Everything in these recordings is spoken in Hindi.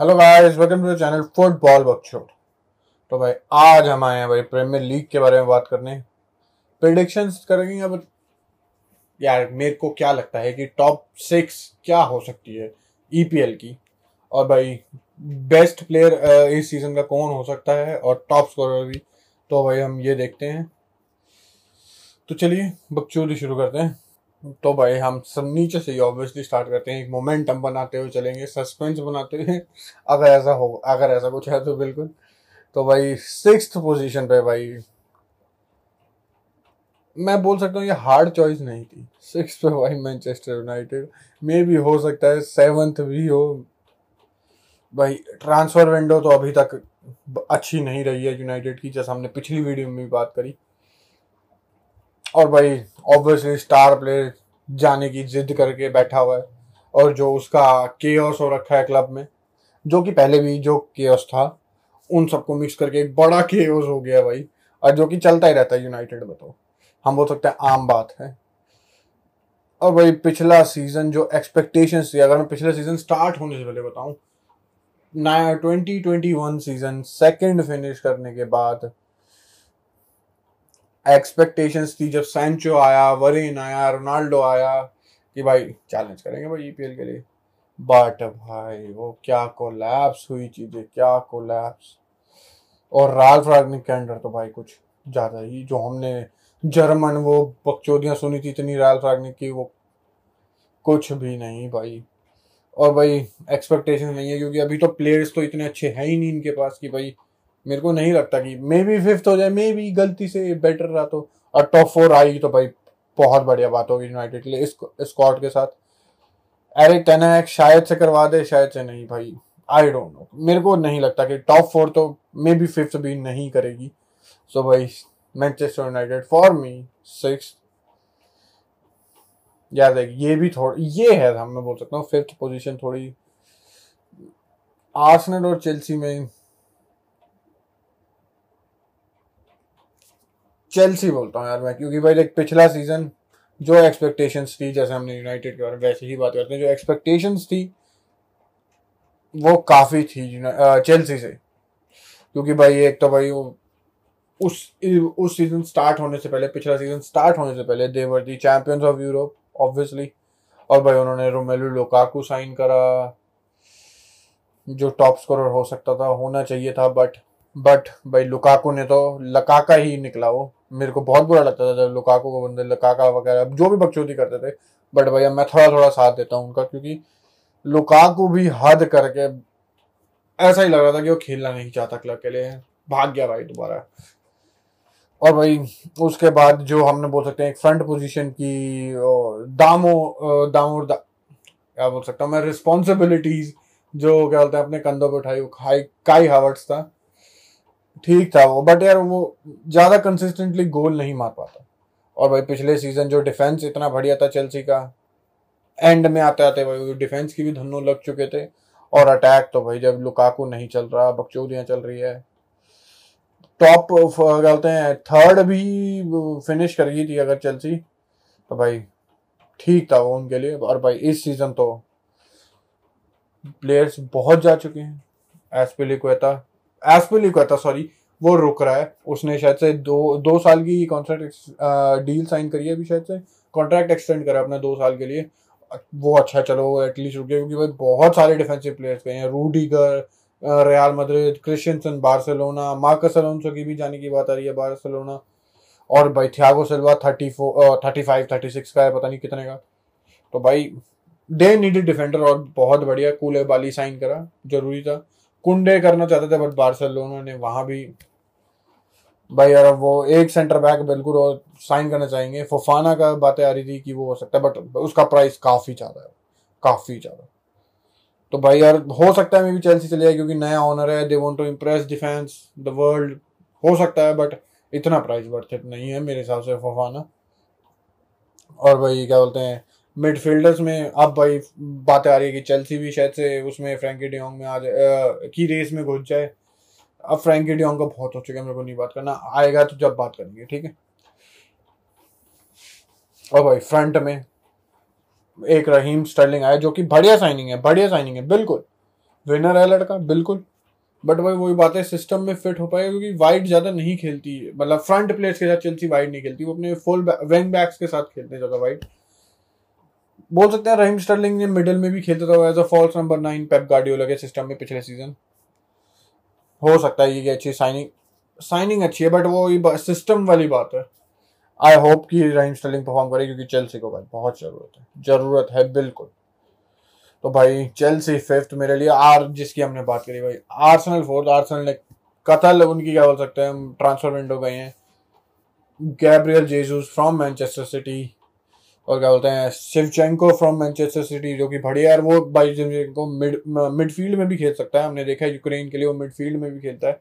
Hello guys welcome to channel football Bakchod तो भाई, आज हम आए हैं भाई प्रीमियर लीग के बारे में बात करने। प्रिडिक्शंस करेंगे अब यार, मेरे को क्या लगता है कि टॉप सिक्स क्या हो सकती है ईपीएल की? और भाई बेस्ट प्लेयर इस सीज़न का कौन हो सकता है और टॉप स्कोरर भी? तो भाई, हम ये देखते हैं। तो चलिए, बकचोदी शुरू करते हैं। तो भाई, हम सब नीचे से ही ऑब्वियसली स्टार्ट करते हैं। एक मोमेंटम बनाते हुए चलेंगे सस्पेंस बनाते हुए। अगर ऐसा हो, अगर ऐसा कुछ है तो बिल्कुल। तो भाई सिक्स पोजीशन पे भाई, मैं बोल सकता हूँ ये हार्ड चॉइस नहीं थी। सिक्स पे भाई मैनचेस्टर यूनाइटेड मे भी हो सकता है सेवंथ भी हो। भाई ट्रांसफ़र विंडो तो अभी तक अच्छी नहीं रही है यूनाइटेड की, जैसा हमने पिछली वीडियो में भी बात करी। और भाई ऑब्वियसली स्टार प्लेयर जाने की जिद करके बैठा हुआ है और जो उसका केओस हो रखा है क्लब में, जो कि पहले भी जो केओस था, उन सबको मिक्स करके एक बड़ा केओस हो गया भाई। और जो कि चलता ही रहता है यूनाइटेड में तो हम बोल सकते हैं आम बात है। और भाई, पिछला सीज़न जो एक्सपेक्टेशंस थी, अगर मैं पिछले सीज़न स्टार्ट होने से पहले बताऊँ twenty twenty one season second finish करने के बाद एक्सपेक्टेशंस थी जब सैंचो आया वरिन आया रोनाल्डो आया कि भाई चैलेंज करेंगे भाई ईपीएल के लिए। बट भाई, वो क्या कोलैप्स हुई चीज़ें, क्या कोलैप्स और राल्फ रागनिक के अंडर तो भाई कुछ ज़्यादा ही, जो हमने जर्मन वो बकचोदियाँ सुनी थी इतनी राल्फ रागनिक की, वो कुछ भी नहीं भाई। और भाई एक्सपेक्टेशन नहीं है, क्योंकि अभी तो प्लेयर्स तो इतने अच्छे हैं ही नहीं इनके पास कि भाई मेरे को नहीं लगता कि मे बी फिफ्थ हो जाए मे बी गलती से बेटर रहा तो। और टॉप फोर आई तो भाई, बहुत बढ़िया बात होगी यूनाइटेड के लिए स्क्वाड के साथ। एरिक टेनैक शायद से करवा दे, शायद से नहीं भाई। आई डोंट नो मेरे को नहीं लगता कि टॉप फोर तो मे बी फिफ्थ भी नहीं करेगी। सो so भाई Manchester United for me six याद है ये भी थोड़ा, ये है, हम मैं बोल सकता हूँ फिफ्थ पोजीशन थोड़ी। आर्सेनल और चेल्सी में चेल्सी बोलता हूँ यार मैं, क्योंकि भाई देख, पिछला सीज़न जो एक्सपेक्टेशंस थी, जैसे हमने यूनाइटेड के बारे में, वैसे ही बात करते हैं, जो एक्सपेक्टेशंस थी, वो काफ़ी थी चेल्सी से। क्योंकि भाई एक तो भाई उस उस सीज़न स्टार्ट होने से पहले, पिछला सीज़न स्टार्ट होने से पहले they were the champions of Europe obviously और भाई उन्होंने रोमेलू लोकाकू साइन करा, जो टॉप स्कोरर हो सकता था, होना चाहिए था बट बट भाई लुकाकू ने तो लकाका ही निकला वो। मेरे को बहुत बुरा लगता था जब लुकाकू को बंदे लकाका वगैरह जो भी बकचोदी करते थे। बट भैया मैं थोड़ा थोड़ा साथ देता हूँ उनका क्योंकि लुकाकू भी हद करके ऐसा ही लग रहा था कि वो खेलना नहीं चाहता क्लब के लिए। भाग गया भाई दोबारा। और भाई उसके बाद जो हमने बोल सकते हैं एक फ्रंट पोजीशन की दामो दामो दा, क्या बोल सकता हूँ मैं? रिस्पॉन्सिबिलिटीज जो क्या बोलते हैं अपने कंधों पर उठाई खाई काई हावर्ट्स था। ठीक था वो बट यार वो ज़्यादा कंसिस्टेंटली गोल नहीं मार पाता। और भाई पिछले सीज़न जो डिफेंस इतना बढ़िया था चेल्सी का एंड में आते आते भाई डिफेंस की भी धनों लग चुके थे। और अटैक तो भाई जब लुकाकू नहीं चल रहा, बकचौदियाँ चल रही है। टॉप कहते हैं थर्ड भी फिनिश कर गई थी अगर चेल्सी तो भाई ठीक था वो उनके लिए। और भाई इस सीज़न तो प्लेयर्स बहुत जा चुके हैं एसपिलिक्वेटा एस्पिलिक्वेटा सॉरी वो रुक रहा है। उसने शायद से दो दो साल की कॉन्ट्रैक्ट डील साइन करी है अभी शायद से। कॉन्ट्रैक्ट एक्सटेंड करा अपना दो साल के लिए। वो अच्छा चलो एटलीस्ट रुक गया, क्योंकि भाई बहुत सारे डिफेंसिव प्लेयर्स गए हैं। Rudiger Real Madrid Christensen Barcelona Marcos Alonso की भी जाने की बात आ रही है बार्सिलोना और भाई Thiago Silva thirty four thirty five thirty six का है, पता नहीं कितने का। तो भाई डे नीडेड डिफेंडर और बहुत बढ़िया कूले बाली साइन करा, ज़रूरी था। कुंडे करना चाहते थे बट बार्सिलोना ने वहाँ भी, भाई यार वो एक सेंटर बैक बिल्कुल और साइन करना चाहेंगे। फोफाना का बातें आ रही थी कि वो हो सकता है बट उसका प्राइस काफ़ी ज़्यादा है, काफ़ी ज़्यादा। तो भाई यार, हो सकता है मे भी चेल्सी चले जाए क्योंकि नया ऑनर है they want to impress defence the world हो सकता है बट इतना प्राइस वर्थ नहीं है मेरे हिसाब से फोफाना और भाई क्या बोलते हैं मिडफील्डर्स में अब भाई बातें आ रही है कि चेल्सी भी शायद से उसमें फ्रेंकी डियोंग में आ जाए की रेस में घुस जाए। अब फ्रेंकी डियोंग का बहुत हो चुका है मेरे को नहीं बात करना। आएगा तो जब बात करेंगे, ठीक है? और भाई फ्रंट में एक रहीम स्टर्लिंग आया जो कि बढ़िया साइनिंग है, बढ़िया साइनिंग है, बिल्कुल। विनर है लड़का, बिल्कुल। बट भाई वही बात है सिस्टम में फिट हो पाएगा क्योंकि वाइड ज़्यादा नहीं खेलती मतलब फ्रंट प्लेयर्स के साथ चेल्सी वाइड नहीं खेलती, वो अपने फुल विंग बैक्स के साथ खेलते हैं ज़्यादा वाइड बोल सकते हैं रहीम स्टर्लिंग ने मिडिल में भी खेलता था as a false number nine Pep Guardiola के सिस्टम में पिछले सीज़न हो सकता है ये अच्छी साइनिंग साइनिंग अच्छी है बट वो ये सिस्टम वाली बात है। आई होप कि रहीम स्टर्लिंग परफॉर्म करे, क्योंकि चेल्सी को भाई बहुत ज़रूरत है। ज़रूरत है बिल्कुल। तो भाई चेल्सी फिफ्थ मेरे लिए, आर जिसकी हमने बात करी भाई आर्सेनल फोर्थ आर्सेनल ने कतल उनकी, क्या बोल सकते हैं ट्रांसफ़र विंडो गए हैं। Gabriel Jesus from Manchester City और क्या बोलते हैं शिवचेंको फ्रॉम मैनचेस्टर सिटी जो कि बढ़िया है वो भाई जिनको मिड मिडफील्ड में भी खेल सकता है, हमने देखा है यूक्रेन के लिए वो मिडफील्ड में भी खेलता है।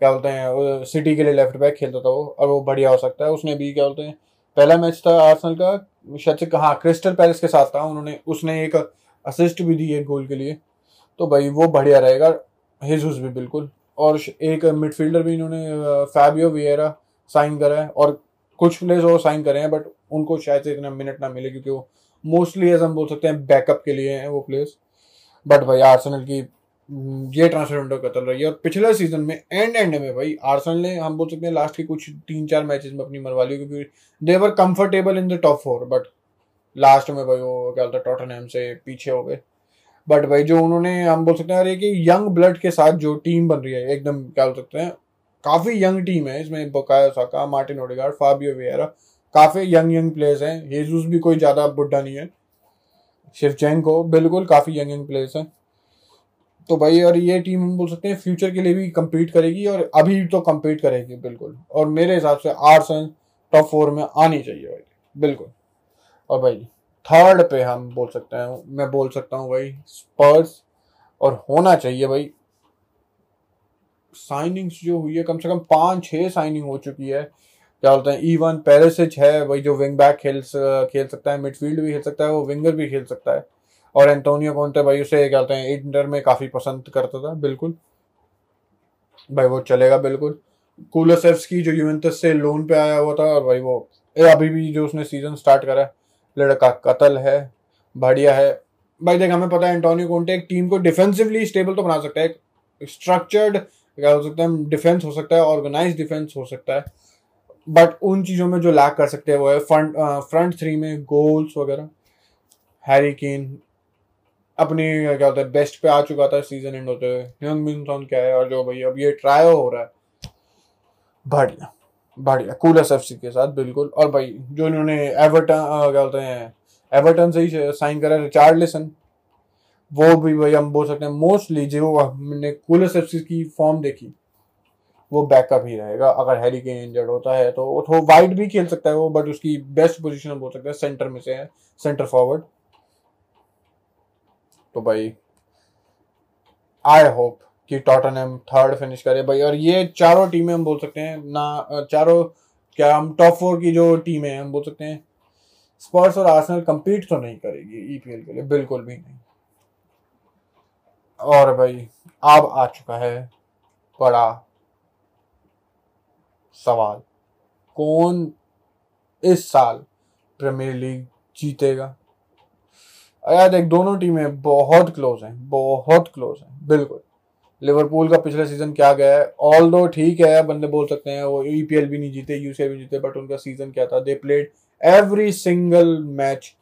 क्या बोलते हैं सिटी के लिए लेफ़्ट बैक खेलता था वो, और वो बढ़िया हो सकता है। उसने भी क्या बोलते हैं, पहला मैच था आर्सनल का, शायद से हाँ क्रिस्टल पैलेस के साथ था, उन्होंने, उसने एक असिस्ट भी दी है गोल के लिए। तो भाई वो बढ़िया रहेगा हिजूस भी बिल्कुल। और एक मिडफील्डर भी इन्होंने फैबियो वियरा साइन करा है, और कुछ प्लेयर्स और साइन करे हैं बट उनको शायद से इतना मिनट ना मिले क्योंकि वो मोस्टली एज हम बोल सकते हैं बैकअप के लिए हैं वो प्लेयर्स बट भाई आर्सेनल की ये ट्रांसफ़र विंडो कतल रही है। और पिछले सीज़न में एंड एंड में भाई आर्सेनल ने हम बोल सकते हैं लास्ट के कुछ तीन चार मैचेस में अपनी मरवा ली क्योंकि they were comfortable in the top four but last में भाई वो क्या बोलता है टॉटनहैम से पीछे हो गए। बट भाई जो उन्होंने हम बोल सकते हैं, अरे कि यंग ब्लड के साथ जो टीम बन रही है, एकदम क्या बोल सकते हैं, काफ़ी यंग टीम है। इसमें Bukayo Saka Martin Odegaard Fabio Vieira काफ़ी यंग यंग प्लेयर्स हैं। हेजूस भी कोई ज़्यादा बुढ़ा नहीं है। शिव शिवचैंको बिल्कुल काफ़ी यंग यंग प्लेयर्स हैं। तो भाई और ये टीम हम बोल सकते हैं फ्यूचर के लिए भी कम्पीट करेगी और अभी तो कम्पीट करेगी बिल्कुल। और मेरे हिसाब से आर्सन टॉप फोर में आनी चाहिए भाई। बिल्कुल। और भाई थर्ड पे हम बोल सकते हैं, मैं बोल सकता हूँ भाई स्पर्स और होना चाहिए भाई। साइनिंग्स जो हुई है, कम से कम पाँच छह साइनिंग हो चुकी है। क्या बोलते हैं इवन पेरिसिच है भाई जो विंग बैक खेल खेल सकता है मिडफील्ड भी खेल सकता है, वो विंगर भी खेल सकता है। और एंटोनियो कौनते भाई उसे क्या बोलते हैं इंटर में काफ़ी पसंद करता था, बिल्कुल। भाई वो चलेगा, बिल्कुल। कूलसेफ्स की जो यूवेंटस से लोन पे आया हुआ था, और भाई वो अभी भी जो उसने सीज़न स्टार्ट करा है, लड़का कतल है, बढ़िया है। भाई देख, हमें पता है एंटोनियो कोंटे एक टीम को डिफेंसिवली स्टेबल तो बना सकता है, एक स्ट्रक्चर्ड क्या हो सकता है डिफेंस हो सकता है ऑर्गेनाइज डिफेंस हो सकता है। बट उन चीज़ों में जो लैक कर सकते हैं वो है फ्रंट फ्रंट थ्री में गोल्स वगैरह हैरी केन अपने, क्या होता है बेस्ट पे आ चुका था सीज़न एंड होते हुए। क्या है? और जो भाई, अब ये ट्रायो हो रहा है। बढ़िया बढ़िया। कूलर एफ़ के साथ, बिल्कुल। और भाई, जो इन्होंने एवर्टन क्या बोलते हैं एवर्टन से ही साइन करा रिचार्ड लेसन वो भी भाई, हम बोल सकते हैं मोस्टली जो हमने कूलर एफ़ की फॉर्म देखी। वो बैकअप ही रहेगा। अगर हैरी के इंजर्ड होता है तो वो वाइड भी खेल सकता है वो बट उसकी बेस्ट पोजीशन बोल सकते हैं सेंटर में से है सेंटर फॉरवर्ड तो भाई आई होप कि टॉटनहम थर्ड फिनिश करे। भाई, और ये चारों टीमें हम बोल सकते हैं, ना चारों, क्या हम टॉप फोर की जो टीमें हैं, हम बोल सकते हैं स्पर्स और आर्सेनल कंपीट तो नहीं करेगी ईपीएल e के लिए, बिल्कुल भी नहीं। और भाई, अब आ चुका है बड़ा सवाल। कौन इस साल प्रीमियर लीग जीतेगा? यार देख, दोनों टीमें बहुत क्लोज हैं, बहुत क्लोज हैं, बिल्कुल। लिवरपूल का पिछला सीज़न क्या गया है? ऑल दो ठीक है, बंदे बोल सकते हैं, वो ईपीएल e भी नहीं जीते यूसीएल भी जीते बट उनका सीज़न क्या था? They played every single match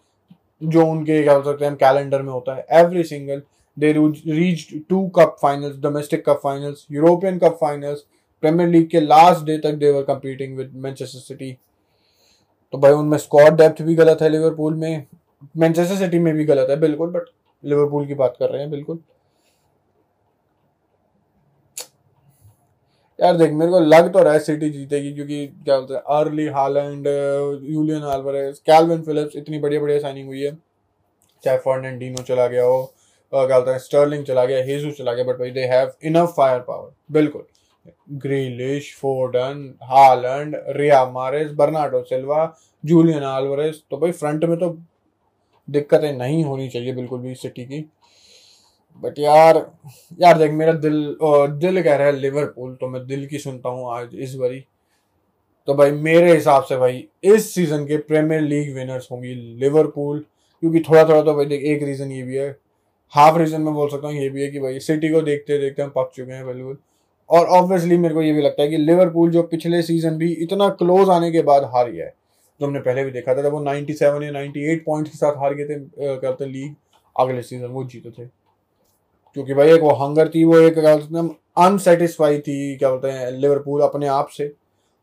जो उनके, क्या बोल सकते हैं कैलेंडर में होता है। Every single they reach to cup finals domestic cup finals European cup finals Premier League के लास्ट डे तक they were competing with Manchester City तो भाई उनमें स्क्वाड डेप्थ भी गलत है लिवरपूल में। मैनचेस्टर सिटी में भी गलत है, बिल्कुल बट लिवरपूल की बात कर रहे हैं, बिल्कुल। यार देख, मेरे को लग तो रहा है सिटी जीतेगी, क्योंकि क्या बोलते हैं early Haaland Julian Alvarez Kalvin Phillips इतनी बढ़िया बढ़िया साइनिंग हुई है। चाहे फर्नांडिनो चला गया हो क्या बोलते हैं स्टर्लिंग चला गया हेजू चला गया बट भाई they have enough fire power बिल्कुल। Grealish Foden Haaland Riyad Mahrez Bernardo Silva Julian Alvarez तो भाई फ्रंट में तो दिक्कतें नहीं होनी चाहिए बिल्कुल भी सिटी की। बट यार यार देख, मेरा दिल दिल कह रहा है लिवरपूल तो मैं दिल की सुनता हूँ आज इस बारी। तो भाई मेरे हिसाब से भाई इस सीज़न के प्रीमियर लीग विनर्स होंगी लिवरपूल क्योंकि थोड़ा थोड़ा तो भाई देख, एक रीजन ये भी है। हाफ़ रीजन में बोल सकता हूँ, ये भी है कि भाई सिटी को देखते देखते हम पक चुके हैं बिल्कुल और ऑब्वियसली मेरे को ये भी लगता है कि लिवरपूल जो पिछले सीज़न भी इतना क्लोज आने के बाद हार है। जो हमने पहले भी देखा था, जब वो 97 या 98 पॉइंट्स के साथ हार गए थे बोलते लीग अगले सीज़न वो जीते थे। क्योंकि भाई एक वो हंगर थी, वो एक क्या बोलते हैं अनसेटिस्फाई थी, क्या बोलते हैं लिवरपूल अपने आप से।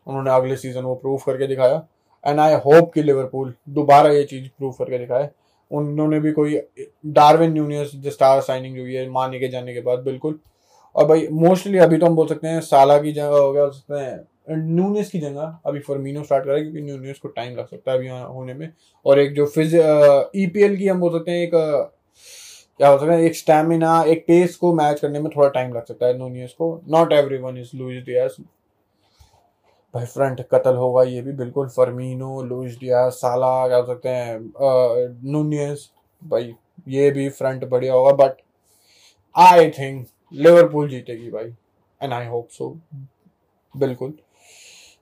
उन्होंने अगले सीज़न वो प्रूव करके दिखाया। एंड आई होप कि लिवरपूल दोबारा ये चीज़ प्रूव करके दिखाए। उन्होंने भी कोई डार्विन न्यूनियस जो स्टार साइनिंग जो है माने के जाने के बाद, बिल्कुल। और भाई मोस्टली अभी तो हम बोल सकते हैं साला की जगह हो गया, बोल सकते हैं न्यूनियस की जगह अभी फॉर्मिनो स्टार्ट करा क्योंकि न्यूनियस को टाइम लग सकता है अभी होने में। और एक जो फिज ई की हम बोल सकते हैं एक क्या हो सकता है, एक स्टेमिना एक पेस को मैच करने में थोड़ा टाइम लग सकता है नूनियस को। Not every one is Luis Diaz भाई फ्रंट कत्ल होगा ये भी, बिल्कुल फर्मीनो लुइस डियास साला, क्या हो सकते हैं नूनियस भाई, ये भी फ्रंट बढ़िया होगा बट आई थिंक लिवरपूल जीतेगी भाई एंड आई होप सो बिल्कुल।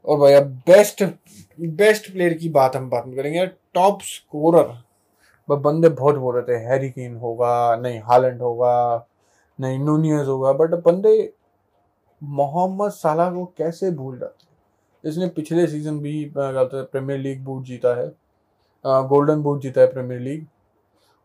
और भाई, अब बेस्ट बेस्ट प्लेयर की बात हम बात करेंगे टॉप स्कोरर बंदे बहुत बोल रहे थे हैरी केन होगा, नहीं हालैंड होगा, नहीं नूनियस होगा बट बंदे मोहम्मद साला को कैसे भूल जाते इसने पिछले सीज़न भी प्रीमियर लीग बूट जीता है। गोल्डन बूट जीता है प्रीमियर लीग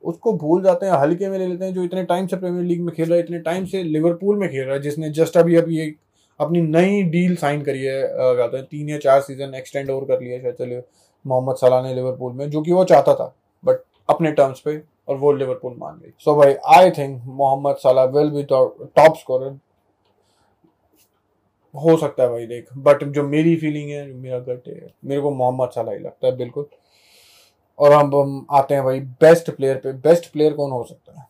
उसको भूल जाते हैं, हल्के में ले लेते हैं, जो इतने टाइम से प्रीमियर लीग में खेल रहा है, इतने टाइम से लिवरपूल में खेल रहा है, जिसने जस्ट अभी अभी एक अपनी नई डील साइन करी है कहते हैं, तीन या चार सीज़न एक्सटेंड ओवर कर लिया शायद चलिए, मोहम्मद सलाह ने लिवरपूल में, जो कि वो चाहता था बट अपने टर्म्स पे, और वो लिवरपूल मान गई। सो भाई आई थिंक मोहम्मद सलाह विल बी टॉप स्कोरर हो सकता है भाई, देख बट जो मेरी फीलिंग है, मेरा गट है, मेरे को मोहम्मद सलाह ही लगता है, बिल्कुल। और हम हम आते हैं भाई बेस्ट प्लेयर पे। बेस्ट प्लेयर कौन हो सकता है?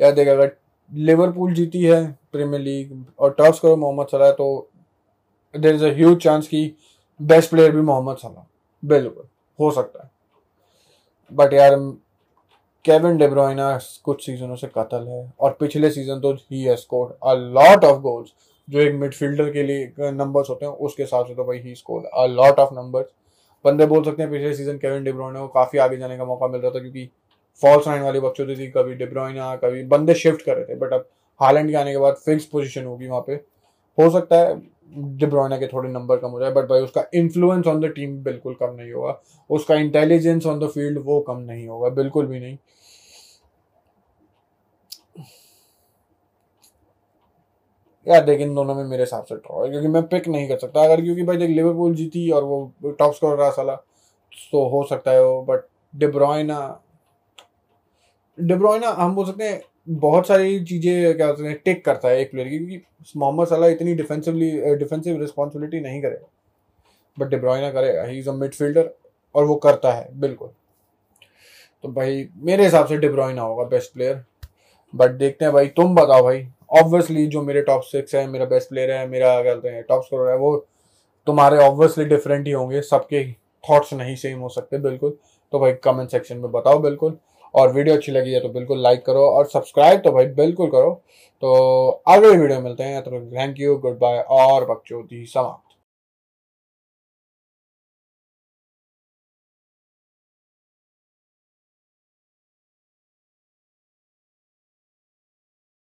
यार देख, अगर लिवरपूल जीती है प्रीमियर लीग और टॉप स्कोर मोहम्मद सलाह तो देर इज़ अज चांस कि बेस्ट प्लेयर भी मोहम्मद सलाह। बिल्कुल, हो सकता है। बट यार केविन डेब्रोइना कुछ सीजनों से कतल है और पिछले सीज़न तो ही है score a lot of goals जो एक मिडफील्डर के लिए नंबर्स होते हैं, उसके हिसाब से तो भाई ही score a lot of numbers बंदे बोल सकते हैं पिछले सीज़न केविन डिब्रॉइन को काफ़ी आगे जाने का मौका मिल रहा था क्योंकि फॉल्स नाइन वाली बच्चों थी, कभी डेब्रोइना कभी बंदे शिफ्ट कर रहे थे बट अब हालैंड के आने के बाद फिक्स पोजिशन होगी वहाँ पे। हो सकता है डिब्रोना के थोड़े नंबर कम हो जाए बट भाई उसका इन्फ्लुएंस ऑन द टीम बिल्कुल कम नहीं होगा। उसका इंटेलिजेंस ऑन द फ़ील्ड वो कम नहीं होगा, बिल्कुल भी नहीं। यार देख इन दोनों में मेरे हिसाब से ड्रॉ है, क्योंकि मैं पिक नहीं कर सकता। अगर क्योंकि भाई देख लिवरपूल जीती और वो टॉप स्कोर रहा साला तो हो सकता है वो बट डिब्रोइना डिब्रोइना हम बोल सकते हैं, बहुत सारी चीज़ें, क्या होते हैं टेक करता है एक प्लेयर की, क्योंकि मोहम्मद सलाह इतनी डिफेंसिवली डिफेंसिव रिस्पॉन्सिबिलिटी नहीं करेगा। बट डिब्रॉयना करेगा ही इज़ अ मिडफील्डर और वो करता है, बिल्कुल। तो भाई मेरे हिसाब से डिब्रॉयना होगा बेस्ट प्लेयर बट देखते हैं भाई, तुम बताओ भाई ऑब्वियसली जो मेरे टॉप सिक्स है, मेरा बेस्ट प्लेयर है, मेरा कहते हैं टॉप स्कोर है, वो तुम्हारे ऑब्वियसली डिफरेंट ही होंगे, सबके थॉट्स नहीं सेम हो सकते, बिल्कुल। तो भाई कमेंट सेक्शन में बताओ, बिल्कुल। और वीडियो अच्छी लगी है तो बिल्कुल लाइक करो और सब्सक्राइब तो भाई बिल्कुल करो। तो अगले वीडियो मिलते हैं तो थैंक यू गुड बाय और बकचोदी समाप्त।